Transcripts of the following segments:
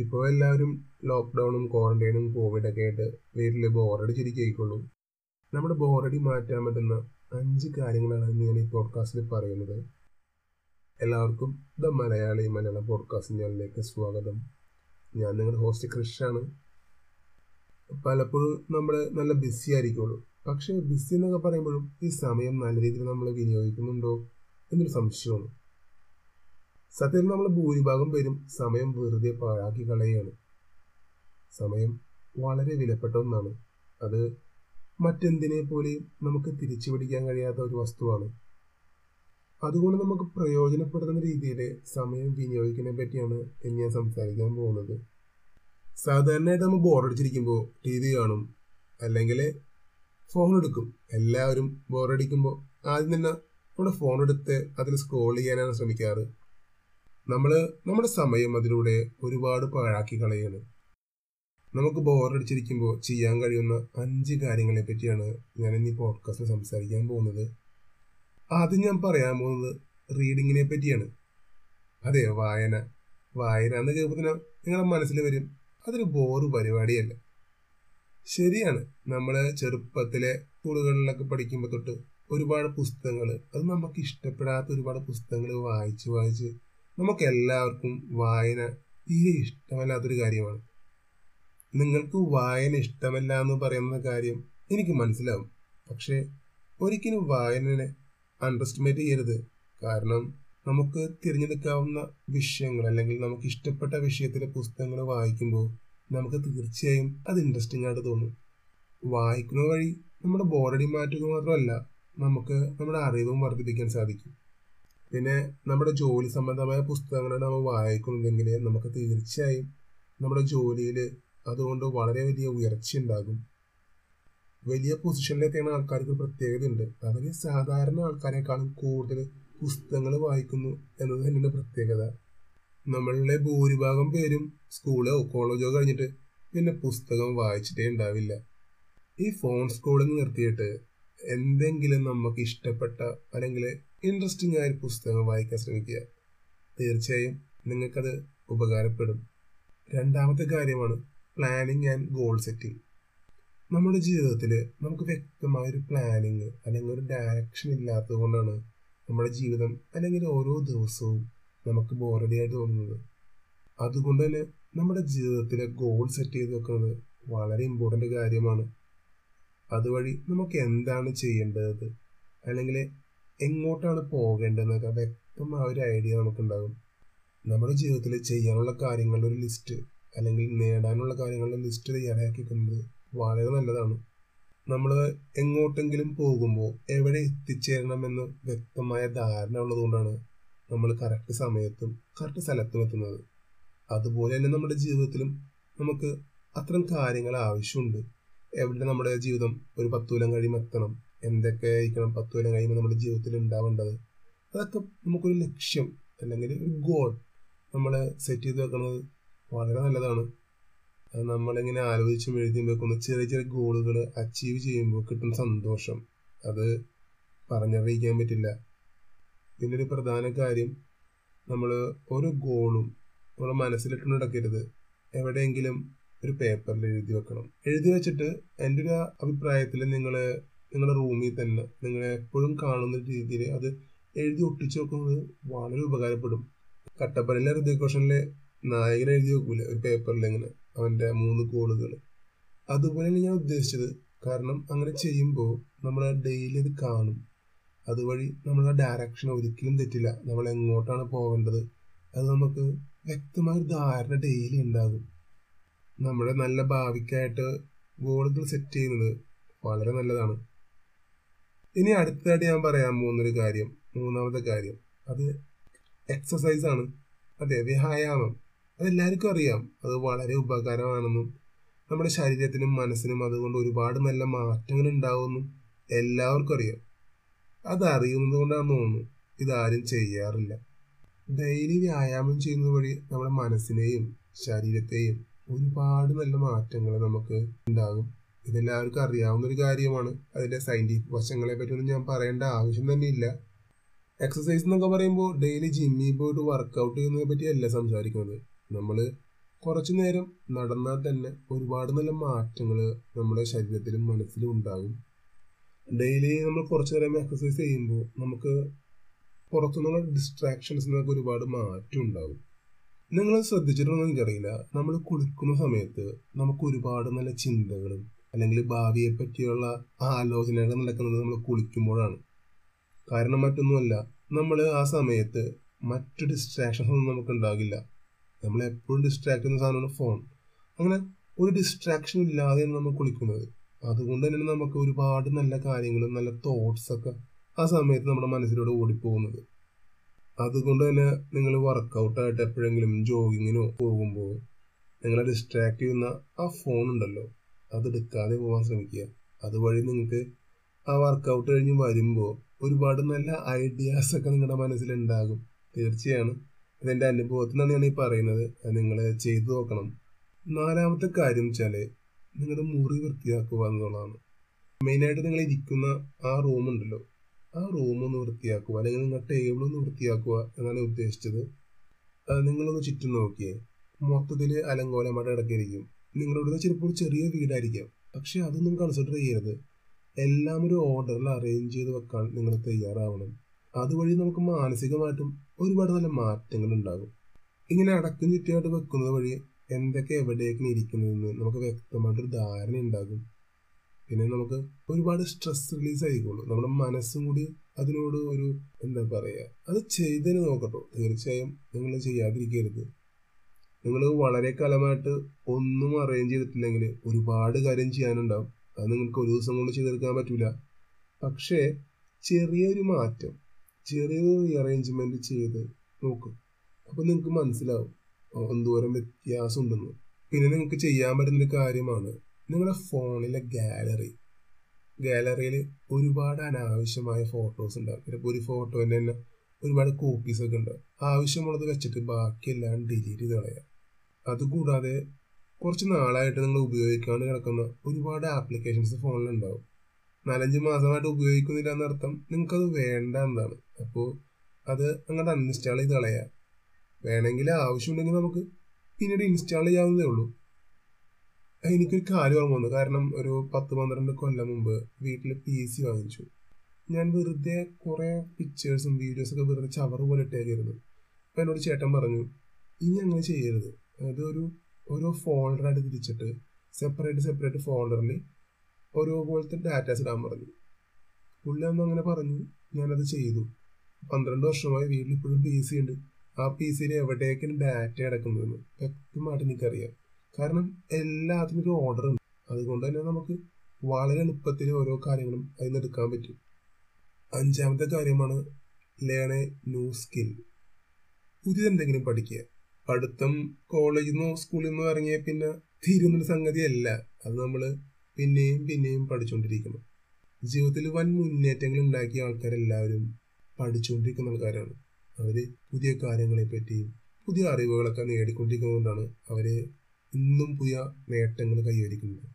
ഇപ്പോൾ എല്ലാവരും ലോക്ക്ഡൗണും ക്വാറന്റൈനും കോവിഡൊക്കെ ആയിട്ട് വീട്ടിൽ ബോറടിച്ചിരിക്കുള്ളൂ നമ്മുടെ ബോറടി മാറ്റാൻ പറ്റുന്ന അഞ്ച് കാര്യങ്ങളാണ് ഞാൻ ഈ പോഡ്കാസ്റ്റിൽ പറയുന്നത്. എല്ലാവർക്കും ദ മലയാളി മലയാളം പോഡ്കാസ്റ്റ് ചാനലിലേക്ക് സ്വാഗതം. ഞാൻ നിങ്ങളുടെ ഹോസ്റ്റ് ക്രിഷാണ് പലപ്പോഴും നമ്മൾ നല്ല ബിസി ആയിരിക്കുള്ളൂ. പക്ഷേ ബിസി എന്നൊക്കെ പറയുമ്പോഴും ഈ സമയം നല്ല രീതിയിൽ നമ്മൾ വിനിയോഗിക്കുന്നുണ്ടോ എന്നൊരു സംശയമാണ്. സത്യത്തിൽ നമ്മൾ ഭൂരിഭാഗം പേരും സമയം വെറുതെ പാഴാക്കി കളയുകയാണ് സമയം വളരെ വിലപ്പെട്ട ഒന്നാണ്. അത് മറ്റെന്തിനെ പോലെയും നമുക്ക് തിരിച്ചു പിടിക്കാൻ കഴിയാത്ത ഒരു വസ്തുവാണ്. അതുകൊണ്ട് നമുക്ക് പ്രയോജനപ്പെടുന്ന രീതിയിൽ സമയം വിനിയോഗിക്കുന്നതിനെ പറ്റിയാണ് ഞാൻ സംസാരിക്കാൻ പോകുന്നത്. സാധാരണയായിട്ട് നമ്മൾ ബോറടിച്ചിരിക്കുമ്പോൾ ടി വി കാണും അല്ലെങ്കിൽ ഫോൺ എടുക്കും. എല്ലാവരും ബോറടിക്കുമ്പോൾ ആദ്യം തന്നെ നമ്മുടെ ഫോൺ എടുത്ത് അതിൽ സ്ക്രോൾ ചെയ്യാനാണ് ശ്രമിക്കാറ്. നമ്മൾ നമ്മുടെ സമയം അതിലൂടെ ഒരുപാട് പാഴാക്കി കളയാണ്. നമുക്ക് ബോറടിച്ചിരിക്കുമ്പോൾ ചെയ്യാൻ കഴിയുന്ന അഞ്ച് കാര്യങ്ങളെ പറ്റിയാണ് ഞാൻ ഇന്ന് ഈ പോഡ്കാസ്റ്റിൽ സംസാരിക്കാൻ പോകുന്നത്. ആദ്യം ഞാൻ പറയാൻ പോകുന്നത് റീഡിങ്ങിനെ പറ്റിയാണ്. അതെ വായന. വായന എന്ന് കേൾക്കുമ്പോൾ നിങ്ങളുടെ മനസ്സിൽ വരും. അതൊരു ബോറ് പരിപാടിയല്ല. ശരിയാണ്. നമ്മൾ ചെറുപ്പത്തിലെ സ്കൂളുകളിലൊക്കെ പഠിക്കുമ്പോൾ തൊട്ട് ഒരുപാട് പുസ്തകങ്ങൾ അത് നമുക്ക് ഇഷ്ടപ്പെടാത്ത ഒരുപാട് പുസ്തകങ്ങൾ വായിച്ച് വായിച്ച് നമുക്ക് എല്ലാവർക്കും വായന തീരെ ഇഷ്ടമല്ലാത്തൊരു കാര്യമാണ്. നിങ്ങൾക്ക് വായന ഇഷ്ടമല്ല എന്ന് പറയുന്ന കാര്യം എനിക്ക് മനസ്സിലാവും. പക്ഷേ ഒരിക്കലും വായനനെ അണ്ടർസ്റ്റിമേറ്റ് ചെയ്യരുത്. കാരണം നമുക്ക് തിരഞ്ഞെടുക്കാവുന്ന വിഷയങ്ങൾ അല്ലെങ്കിൽ നമുക്ക് ഇഷ്ടപ്പെട്ട വിഷയത്തിലെ പുസ്തകങ്ങൾ വായിക്കുമ്പോൾ നമുക്ക് തീർച്ചയായും അത് ഇൻട്രസ്റ്റിംഗ് ആയിട്ട് തോന്നും. വായിക്കുന്ന വഴി നമ്മുടെ ബോറടി മാറ്റുക മാത്രമല്ല നമുക്ക് നമ്മുടെ അറിവും വർദ്ധിപ്പിക്കാൻ സാധിക്കും. പിന്നെ നമ്മുടെ ജോലി സംബന്ധമായ പുസ്തകങ്ങളാണ് നമ്മൾ വായിക്കുന്നതെങ്കിൽ നമുക്ക് തീർച്ചയായും നമ്മുടെ ജോലിയിൽ അതുകൊണ്ട് വളരെ വലിയ ഉയർച്ച ഉണ്ടാകും. വലിയ പൊസിഷനിലെത്തിയ ആൾക്കാർക്ക് പ്രത്യേകത ഉണ്ട്. അവർ സാധാരണ ആൾക്കാരെക്കാളും കൂടുതൽ പുസ്തകങ്ങൾ വായിക്കുന്നു എന്നത് തന്നെയാണ് പ്രത്യേകത. നമ്മളിലെ ഭൂരിഭാഗം പേരും സ്കൂളോ കോളേജോ കഴിഞ്ഞിട്ട് പിന്നെ പുസ്തകം വായിച്ചിട്ടേ ഉണ്ടാവില്ല. ഈ ഫോൺ സ്കൂളിൽ നിർത്തിയിട്ട് എന്തെങ്കിലും നമുക്ക് ഇഷ്ടപ്പെട്ട അല്ലെങ്കിൽ ഇൻട്രസ്റ്റിംഗ് ആയ ഒരു പുസ്തകം വായിക്കാൻ ശ്രമിക്കുക. തീർച്ചയായും നിങ്ങൾക്കത് ഉപകാരപ്പെടും. രണ്ടാമത്തെ കാര്യമാണ് പ്ലാനിങ് ആൻഡ് ഗോൾ സെറ്റിംഗ് നമ്മുടെ ജീവിതത്തിൽ നമുക്ക് വ്യക്തമായ ഒരു പ്ലാനിങ് അല്ലെങ്കിൽ ഒരു ഡയറക്ഷൻ ഇല്ലാത്തത് കൊണ്ടാണ് നമ്മുടെ ജീവിതം അല്ലെങ്കിൽ ഓരോ ദിവസവും നമുക്ക് ബോറടി ആയിട്ട് തോന്നുന്നത്. അതുകൊണ്ട് തന്നെ നമ്മുടെ ജീവിതത്തിലെ ഗോൾ സെറ്റ് ചെയ്ത് വെക്കുന്നത് വളരെ ഇമ്പോർട്ടന്റ് കാര്യമാണ്. അതുവഴി നമുക്ക് എന്താണ് ചെയ്യേണ്ടത്? അല്ലെങ്കിൽ എങ്ങോട്ടാണ് പോകേണ്ടതെന്നൊക്കെ വ്യക്തമായ ഒരു ഐഡിയ നമുക്കുണ്ടാകും. നമ്മുടെ ജീവിതത്തിൽ ചെയ്യാനുള്ള കാര്യങ്ങളുടെ ഒരു ലിസ്റ്റ് അല്ലെങ്കിൽ നേടാനുള്ള കാര്യങ്ങളുടെ ലിസ്റ്റ് തയ്യാറാക്കിക്കുന്നത് വളരെ നല്ലതാണ്. നമ്മൾ എങ്ങോട്ടെങ്കിലും പോകുമ്പോൾ എവിടെ എത്തിച്ചേരണമെന്ന് വ്യക്തമായ ധാരണ ഉള്ളതുകൊണ്ടാണ് നമ്മൾ കറക്റ്റ് സമയത്തും കറക്റ്റ് സ്ഥലത്തും എത്തുന്നത്. അതുപോലെ തന്നെ നമ്മുടെ ജീവിതത്തിലും നമുക്ക് അത്തരം കാര്യങ്ങൾ ആവശ്യമുണ്ട്. എവിടെ നമ്മുടെ ജീവിതം ഒരു പത്തു കൊല്ലം കഴിയുമ്പോൾ എത്തണം? എന്തൊക്കെ ആയിരിക്കണം പത്തു കൊല്ലം കഴിയുമ്പോൾ നമ്മുടെ ജീവിതത്തിൽ ഉണ്ടാവേണ്ടത്? അതൊക്കെ നമുക്കൊരു ലക്ഷ്യം അല്ലെങ്കിൽ ഒരു ഗോൾ നമ്മൾ സെറ്റ് ചെയ്ത് വെക്കുന്നത് വളരെ നല്ലതാണ്. അത് നമ്മളിങ്ങനെ ആലോചിച്ചും എഴുതിയും വെക്കുന്ന ചെറിയ ചെറിയ ഗോളുകൾ അച്ചീവ് ചെയ്യുമ്പോൾ കിട്ടുന്ന സന്തോഷം. അത് പറഞ്ഞറിയിക്കാൻ പറ്റില്ല. പിന്നെ ഒരു പ്രധാന കാര്യം നമ്മൾ ഓരോ ഗോളും നമ്മുടെ മനസ്സിലിട്ട് നടക്കരുത്. എവിടെയെങ്കിലും ഒരു പേപ്പറിൽ എഴുതി വെക്കണം. എഴുതി വെച്ചിട്ട് എന്റെ ഒരു അഭിപ്രായത്തിൽ നിങ്ങൾ നിങ്ങളുടെ റൂമിൽ തന്നെ നിങ്ങൾ എപ്പോഴും കാണുന്ന രീതിയിൽ അത് എഴുതി ഒട്ടിച്ചു വെക്കുന്നത് വളരെ ഉപകാരപ്പെടും. കട്ടപ്പനയിലെ ഹൃദയഘോഷനിലെ നായകൻ എഴുതി വെക്കൂലെ ഒരു പേപ്പറിൽ ഇങ്ങനെ അവന്റെ മൂന്ന് ഗോളുകൾ അതുപോലെയാണ് ഞാൻ ഉദ്ദേശിച്ചത് കാരണം അങ്ങനെ ചെയ്യുമ്പോൾ നമ്മൾ ഡെയിലി അത് കാണും. അതുവഴി നമ്മളെ ഡയറക്ഷൻ ഒരിക്കലും തെറ്റില്ല. നമ്മൾ എങ്ങോട്ടാണ് പോകേണ്ടത് അത് നമുക്ക് വ്യക്തമായ ധാരണ ഡെയിലി ഉണ്ടാകും. നമ്മുടെ നല്ല ഭാവിക്കായിട്ട് ഗോളുകൾ സെറ്റ് ചെയ്യുന്നത് വളരെ നല്ലതാണ്. ഇനി അടുത്തതായിട്ട് ഞാൻ പറയാൻ പോകുന്നൊരു കാര്യം മൂന്നാമത്തെ കാര്യം. അത് എക്സസൈസ് ആണ്. അതെ വ്യായാമം. അതെല്ലാവർക്കും അറിയാം. അത് വളരെ ഉപകാരമാണെന്നും നമ്മുടെ ശരീരത്തിനും മനസ്സിനും അതുകൊണ്ട് ഒരുപാട് നല്ല മാറ്റങ്ങൾ ഉണ്ടാവുമെന്നും എല്ലാവർക്കും അറിയാം. അത് അറിയുന്നത് കൊണ്ടാണെന്ന് തോന്നുന്നു ഇതാരും ചെയ്യാറില്ല. ഡെയിലി വ്യായാമം ചെയ്യുന്നത് വഴി നമ്മുടെ മനസ്സിനെയും ശരീരത്തെയും ഒരുപാട് നല്ല മാറ്റങ്ങൾ നമുക്ക് ഉണ്ടാകും. ഇതെല്ലാവർക്കും അറിയാവുന്ന ഒരു കാര്യമാണ്. അതിന്റെ സയന്റിഫിക് വശങ്ങളെ പറ്റിയൊന്നും ഞാൻ പറയേണ്ട ആവശ്യം തന്നെ ഇല്ല എക്സസൈസ് എന്നൊക്കെ പറയുമ്പോൾ ഡെയിലി ജിമ്മിൽ പോയിട്ട് വർക്കൗട്ട് ചെയ്യുന്നതിനെ പറ്റിയല്ല സംസാരിക്കുന്നത്. നമ്മൾ കുറച്ചു നേരം നടന്നാൽ തന്നെ ഒരുപാട് നല്ല മാറ്റങ്ങൾ നമ്മുടെ ശരീരത്തിലും മനസ്സിലും ഉണ്ടാകും. ഡെയിലി നമ്മൾ കുറച്ചു നേരം എക്സസൈസ് ചെയ്യുമ്പോൾ നമുക്ക് പുറത്തുനിന്നുള്ള ഡിസ്ട്രാക്ഷൻസ് ഒരുപാട് മാറ്റം ഉണ്ടാകും. നിങ്ങൾ ശ്രദ്ധിച്ചിട്ടുണ്ടോ എനിക്കറിയില്ല. നമ്മൾ കുളിക്കുന്ന സമയത്ത് നമുക്ക് ഒരുപാട് നല്ല ചിന്തകളും അല്ലെങ്കിൽ ഭാവിയെ പറ്റിയുള്ള ആലോചനകൾ നടക്കുന്നത് നമ്മൾ കുളിക്കുമ്പോഴാണ്. കാരണം മറ്റൊന്നുമല്ല നമ്മൾ ആ സമയത്ത് മറ്റു ഡിസ്ട്രാക്ഷൻസ് ഒന്നും നമുക്ക് ഉണ്ടാകില്ല നമ്മൾ എപ്പോഴും ഡിസ്ട്രാക്ട് ചെയ്യുന്ന സാധനമാണ് ഫോൺ അങ്ങനെ ഒരു ഡിസ്ട്രാക്ഷൻ ഇല്ലാതെയാണ് നമ്മൾ കുളിക്കുന്നത്. അതുകൊണ്ട് തന്നെ നമുക്ക് ഒരുപാട് നല്ല കാര്യങ്ങളും നല്ല തോട്ട്സ് ഒക്കെ ആ സമയത്ത് നമ്മുടെ മനസ്സിലൂടെ ഓടിപ്പോകുന്നത്. അതുകൊണ്ട് തന്നെ നിങ്ങൾ വർക്കൗട്ടായിട്ട് എപ്പോഴെങ്കിലും ജോഗിങ്ങിനോ പോകുമ്പോൾ നിങ്ങളെ ഡിസ്ട്രാക്ട് ചെയ്യുന്ന ആ ഫോൺ ഉണ്ടല്ലോ അത് എടുക്കാതെ പോകാൻ ശ്രമിക്കുക. അതുവഴി നിങ്ങൾക്ക് ആ വർക്കൗട്ട് കഴിഞ്ഞ് വരുമ്പോൾ ഒരുപാട് നല്ല ഐഡിയാസ് ഒക്കെ നിങ്ങളുടെ മനസ്സിലുണ്ടാകും. തീർച്ചയാണ് ഇതെന്റെ അനുഭവത്തിൽ നിന്നാണ് ഞാൻ ഈ പറയുന്നത് നിങ്ങൾ ചെയ്തു നോക്കണം. നാലാമത്തെ കാര്യം വെച്ചാൽ നിങ്ങളുടെ മുറി വൃത്തിയാക്കുക എന്നുള്ളതാണ്. മെയിനായിട്ട് നിങ്ങൾ ഇരിക്കുന്ന ആ റൂം ഉണ്ടല്ലോ ആ റൂം ഒന്ന് വൃത്തിയാക്കുക അല്ലെങ്കിൽ നിങ്ങളുടെ ടേബിൾ ഒന്ന് വൃത്തിയാക്കുക എന്നാണ് ഉദ്ദേശിച്ചത്. നിങ്ങളൊന്ന് ചുറ്റും നോക്കിയേ. മൊത്തത്തിൽ അലങ്കോലമായിട്ട് ഇടയ്ക്കിരിക്കും നിങ്ങളുടെ ചിലപ്പോൾ ചെറിയ വീടായിരിക്കാം. പക്ഷെ അതൊന്നും കൺസിഡർ ചെയ്യരുത്. എല്ലാം ഒരു ഓർഡറിൽ അറേഞ്ച് ചെയ്ത് വെക്കാൻ നിങ്ങൾ തയ്യാറാവണം. അതുവഴി നമുക്ക് മാനസികമായിട്ടും ഒരുപാട് നല്ല മാറ്റങ്ങൾ ഉണ്ടാകും. ഇങ്ങനെ അടക്കം ചുറ്റിയായിട്ട് വെക്കുന്നത് വഴി എന്തൊക്കെ എവിടെയൊക്കെ ഇരിക്കുന്നതെന്ന് നമുക്ക് വ്യക്തമായിട്ടൊരു ധാരണ ഉണ്ടാകും. പിന്നെ നമുക്ക് ഒരുപാട് സ്ട്രെസ് റിലീസ് ആയിക്കോളൂ. നമ്മുടെ മനസ്സും കൂടി അതിനോട് ഒരു എന്താ പറയുക അത് ചെയ്തതിന് നോക്കട്ടോ. തീർച്ചയായും നിങ്ങൾ ചെയ്യാതിരിക്കരുത്. നിങ്ങൾ വളരെ കാലമായിട്ട് ഒന്നും അറേഞ്ച് ചെയ്തിട്ടില്ലെങ്കിൽ ഒരുപാട് കാര്യം ചെയ്യാനുണ്ടാവും. അത് നിങ്ങൾക്ക് ഒരു ദിവസം കൊണ്ട് ചെയ്തെടുക്കാൻ പറ്റില്ല പക്ഷേ ചെറിയൊരു മാറ്റം ചെറിയൊരു റീഅറേഞ്ച്മെന്റ് ചെയ്ത് നോക്കും. അപ്പോൾ നിങ്ങൾക്ക് മനസ്സിലാവും എന്തോരം വ്യത്യാസം ഉണ്ടെന്ന് പിന്നെ നിങ്ങൾക്ക് ചെയ്യാൻ പറ്റുന്നൊരു കാര്യമാണ് നിങ്ങളുടെ ഫോണിലെ ഗാലറി ഗാലറിയിൽ ഒരുപാട് അനാവശ്യമായ ഫോട്ടോസ് ഉണ്ടാവും. ചിലപ്പോൾ ഒരു ഫോട്ടോന്റെ തന്നെ ഒരുപാട് കോപ്പീസ് ഒക്കെ ഉണ്ടാവും ആവശ്യമുള്ളത് വെച്ചിട്ട് ബാക്കിയെല്ലാം ഡിലീറ്റ് ചെയ്ത് കളയാം. അതുകൂടാതെ കുറച്ച് നാളായിട്ട് നിങ്ങൾ ഉപയോഗിക്കാണ്ട് കിടക്കുന്ന ഒരുപാട് ആപ്ലിക്കേഷൻസ് ഫോണിലുണ്ടാവും നാലഞ്ച് മാസമായിട്ട് ഉപയോഗിക്കുന്നില്ല എന്നർത്ഥം നിങ്ങൾക്കത് വേണ്ട എന്നാണ്. അപ്പോൾ അത് അങ്ങോട്ട് അൺഇൻസ്റ്റാൾ ചെയ്ത് കളയാം. വേണമെങ്കിൽ ആവശ്യമുണ്ടെങ്കിൽ നമുക്ക് പിന്നീട് ഇൻസ്റ്റാൾ ചെയ്യാവുന്നതേ ഉള്ളൂ. എനിക്കൊരു കാര്യം ഓർമ്മ വന്നു. കാരണം ഒരു പത്ത് പന്ത്രണ്ട് കൊല്ലം മുമ്പ് വീട്ടിൽ പി സി വാങ്ങിച്ചു. ഞാൻ വെറുതെ കുറേ പിക്ചേഴ്സും വീഡിയോസൊക്കെ വെറുതെ ചവറ് പോലെ ഇട്ടേക്കായിരുന്നു. അപ്പം എന്നോട് ചേട്ടൻ പറഞ്ഞു ഇനി അങ്ങനെ ചെയ്യരുത്. അതായത് ഒരു ഓരോ ഫോൾഡറായിട്ട് തിരിച്ചിട്ട് സെപ്പറേറ്റ് സെപ്പറേറ്റ് ഫോൾഡറിൽ ഓരോ പോലത്തെ ഡാറ്റാസ് ഇടാൻ പറഞ്ഞു. പുള്ളി അന്ന് അങ്ങനെ പറഞ്ഞു. ഞാനത് ചെയ്തു. പന്ത്രണ്ട് വർഷമായി വീട്ടിൽ ഇപ്പോഴും പി സി ഉണ്ട്. ആ പി സിയിൽ എവിടേക്കാണ് ഡാറ്റ കിടക്കുന്നതെന്ന് വ്യക്തമായിട്ട് എനിക്കറിയാം. കാരണം എല്ലാത്തിനും ഒരു ഓർഡർ ഉണ്ട്. അതുകൊണ്ട് തന്നെ നമുക്ക് വളരെ എളുപ്പത്തിൽ ഓരോ കാര്യങ്ങളും അതിൽ നിന്ന് എടുക്കാൻ പറ്റും. അഞ്ചാമത്തെ കാര്യമാണ് എ ന്യൂ സ്കിൽ പുതിയതെന്തെങ്കിലും പഠിക്കുക. പഠിത്തം കോളേജിൽ നിന്നോ സ്കൂളിൽ നിന്നോ ഇറങ്ങിയ പിന്നെ തീരുന്നൊരു സംഗതിയല്ല അത് നമ്മൾ പിന്നെയും പിന്നെയും പഠിച്ചുകൊണ്ടിരിക്കണം ജീവിതത്തിൽ വൻ മുന്നേറ്റങ്ങൾ ഉണ്ടാക്കിയ ആൾക്കാരെല്ലാവരും പഠിച്ചുകൊണ്ടിരിക്കുന്ന ആൾക്കാരാണ്. അവർ പുതിയ കാര്യങ്ങളെ പറ്റിയും പുതിയ അറിവുകളൊക്കെ നേടിക്കൊണ്ടിരിക്കുന്നതുകൊണ്ടാണ് അവർ ഇന്നും പുതിയ നേട്ടങ്ങൾ കൈവരിക്കുന്നത്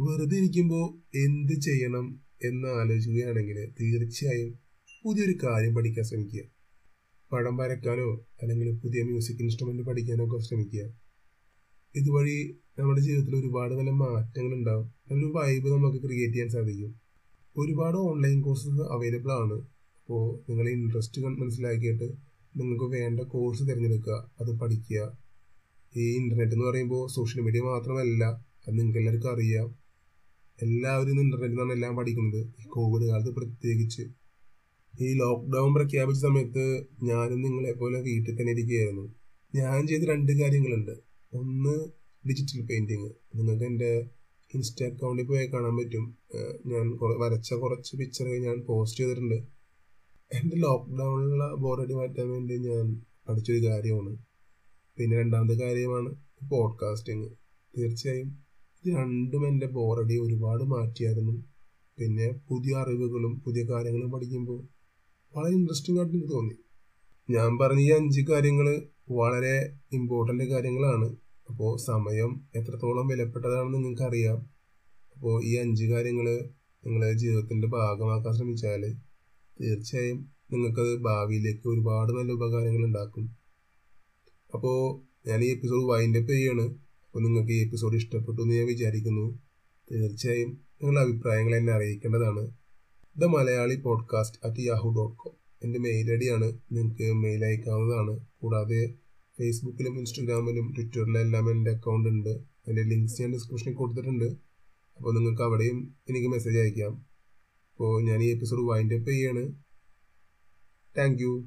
വെറുതെ ഇരിക്കുമ്പോൾ എന്ത് ചെയ്യണം എന്ന് ആലോചിക്കുകയാണെങ്കിൽ തീർച്ചയായും പുതിയൊരു കാര്യം പഠിക്കാൻ ശ്രമിക്കുക. പടം വരയ്ക്കാനോ അല്ലെങ്കിൽ പുതിയ മ്യൂസിക് ഇൻസ്ട്രുമെന്റ് പഠിക്കാനോ ഒക്കെ ശ്രമിക്കുക. ഇതുവഴി നമ്മുടെ ജീവിതത്തിൽ ഒരുപാട് നല്ല മാറ്റങ്ങൾ ഉണ്ടാവും. നല്ലൊരു വൈബ് നമുക്ക് ക്രിയേറ്റ് ചെയ്യാൻ സാധിക്കും. ഒരുപാട് ഓൺലൈൻ കോഴ്സസ് അവൈലബിൾ ആണ്. അപ്പോൾ നിങ്ങളെ ഇൻട്രസ്റ്റ് മനസ്സിലാക്കിയിട്ട് നിങ്ങൾക്ക് വേണ്ട കോഴ്സ് തിരഞ്ഞെടുക്കുക അത് പഠിക്കുക ഈ ഇന്റർനെറ്റ് എന്ന് പറയുമ്പോൾ സോഷ്യൽ മീഡിയ മാത്രമല്ല അത് നിങ്ങൾക്ക് എല്ലാവർക്കും അറിയാം. എല്ലാവരും ഇന്റർനെറ്റിൽ നിന്നാണ് എല്ലാം പഠിക്കുന്നത്. ഈ കോവിഡ് കാലത്ത് പ്രത്യേകിച്ച്. ഈ ലോക്ക്ഡൗൺ പ്രഖ്യാപിച്ച സമയത്ത് ഞാനും നിങ്ങളെ പോലെ വീട്ടിൽ തന്നെ ഇരിക്കുകയായിരുന്നു. ഞാൻ ചെയ്ത രണ്ട് കാര്യങ്ങളുണ്ട്. ഒന്ന് ഡിജിറ്റൽ പെയിന്റിങ് നിങ്ങൾക്ക് എന്റെ ഇൻസ്റ്റ അക്കൗണ്ടിൽ പോയി കാണാൻ പറ്റും. ഞാൻ വരച്ച കുറച്ച് പിക്ചർ ഞാൻ പോസ്റ്റ് ചെയ്തിട്ടുണ്ട്. എന്റെ ലോക്ക്ഡൗണിലുള്ള ബോറടി മാറ്റാൻ വേണ്ടി ഞാൻ പഠിച്ചൊരു കാര്യമാണ്. പിന്നെ രണ്ടാമത്തെ കാര്യമാണ് പോഡ്കാസ്റ്റിങ് തീർച്ചയായും രണ്ടും എന്റെ ബോറടി ഒരുപാട് മാറ്റിയായിരുന്നു. പിന്നെ പുതിയ അറിവുകളും പുതിയ കാര്യങ്ങളും പഠിക്കുമ്പോൾ വളരെ ഇൻട്രസ്റ്റിംഗ് ആയിട്ട് എനിക്ക് തോന്നി. ഞാൻ പറഞ്ഞ ഈ അഞ്ച് കാര്യങ്ങൾ വളരെ ഇമ്പോർട്ടന്റ് കാര്യങ്ങളാണ്. അപ്പോൾ സമയം എത്രത്തോളം വിലപ്പെട്ടതാണെന്ന് നിങ്ങൾക്ക് അറിയാം അപ്പോൾ ഈ അഞ്ച് കാര്യങ്ങൾ നിങ്ങളുടെ ജീവിതത്തിന്റെ ഭാഗമാക്കാൻ ശ്രമിച്ചാൽ തീർച്ചയായും നിങ്ങൾക്കത് ഭാവിയിലേക്ക് ഒരുപാട് നല്ല ഉപകാരങ്ങൾ ഉണ്ടാക്കും. അപ്പോൾ ഞാൻ ഈ എപ്പിസോഡ് വൈൻഡ് അപ്പ് ചെയ്യാണ്. അപ്പോൾ നിങ്ങൾക്ക് ഈ എപ്പിസോഡ് ഇഷ്ടപ്പെട്ടു എന്ന് ഞാൻ വിചാരിക്കുന്നു. തീർച്ചയായും നിങ്ങളുടെ അഭിപ്രായങ്ങൾ എന്നെ അറിയിക്കേണ്ടതാണ്. The Malayali podcast at Yahoo dot com എന്റെ മെയിൽ ഐ ഡിയാണ് നിങ്ങൾക്ക് മെയിൽ അയക്കാവുന്നതാണ്. കൂടാതെ ഫേസ്ബുക്കിലും ഇൻസ്റ്റഗ്രാമിലും ട്വിറ്ററിലും എല്ലാം എന്റെ അക്കൗണ്ട് ഉണ്ട്. അതിന്റെ ലിങ്ക്സ് ഞാൻ ഡിസ്ക്രിപ്ഷനിൽ കൊടുത്തിട്ടുണ്ട്. അപ്പോൾ നിങ്ങൾക്ക് അവിടെയും എനിക്ക് മെസ്സേജ് അയക്കാം. അപ്പോൾ ഞാൻ ഈ എപ്പിസോഡ് വൈൻഡ് അപ്പ് ചെയ്യാണ്. താങ്ക്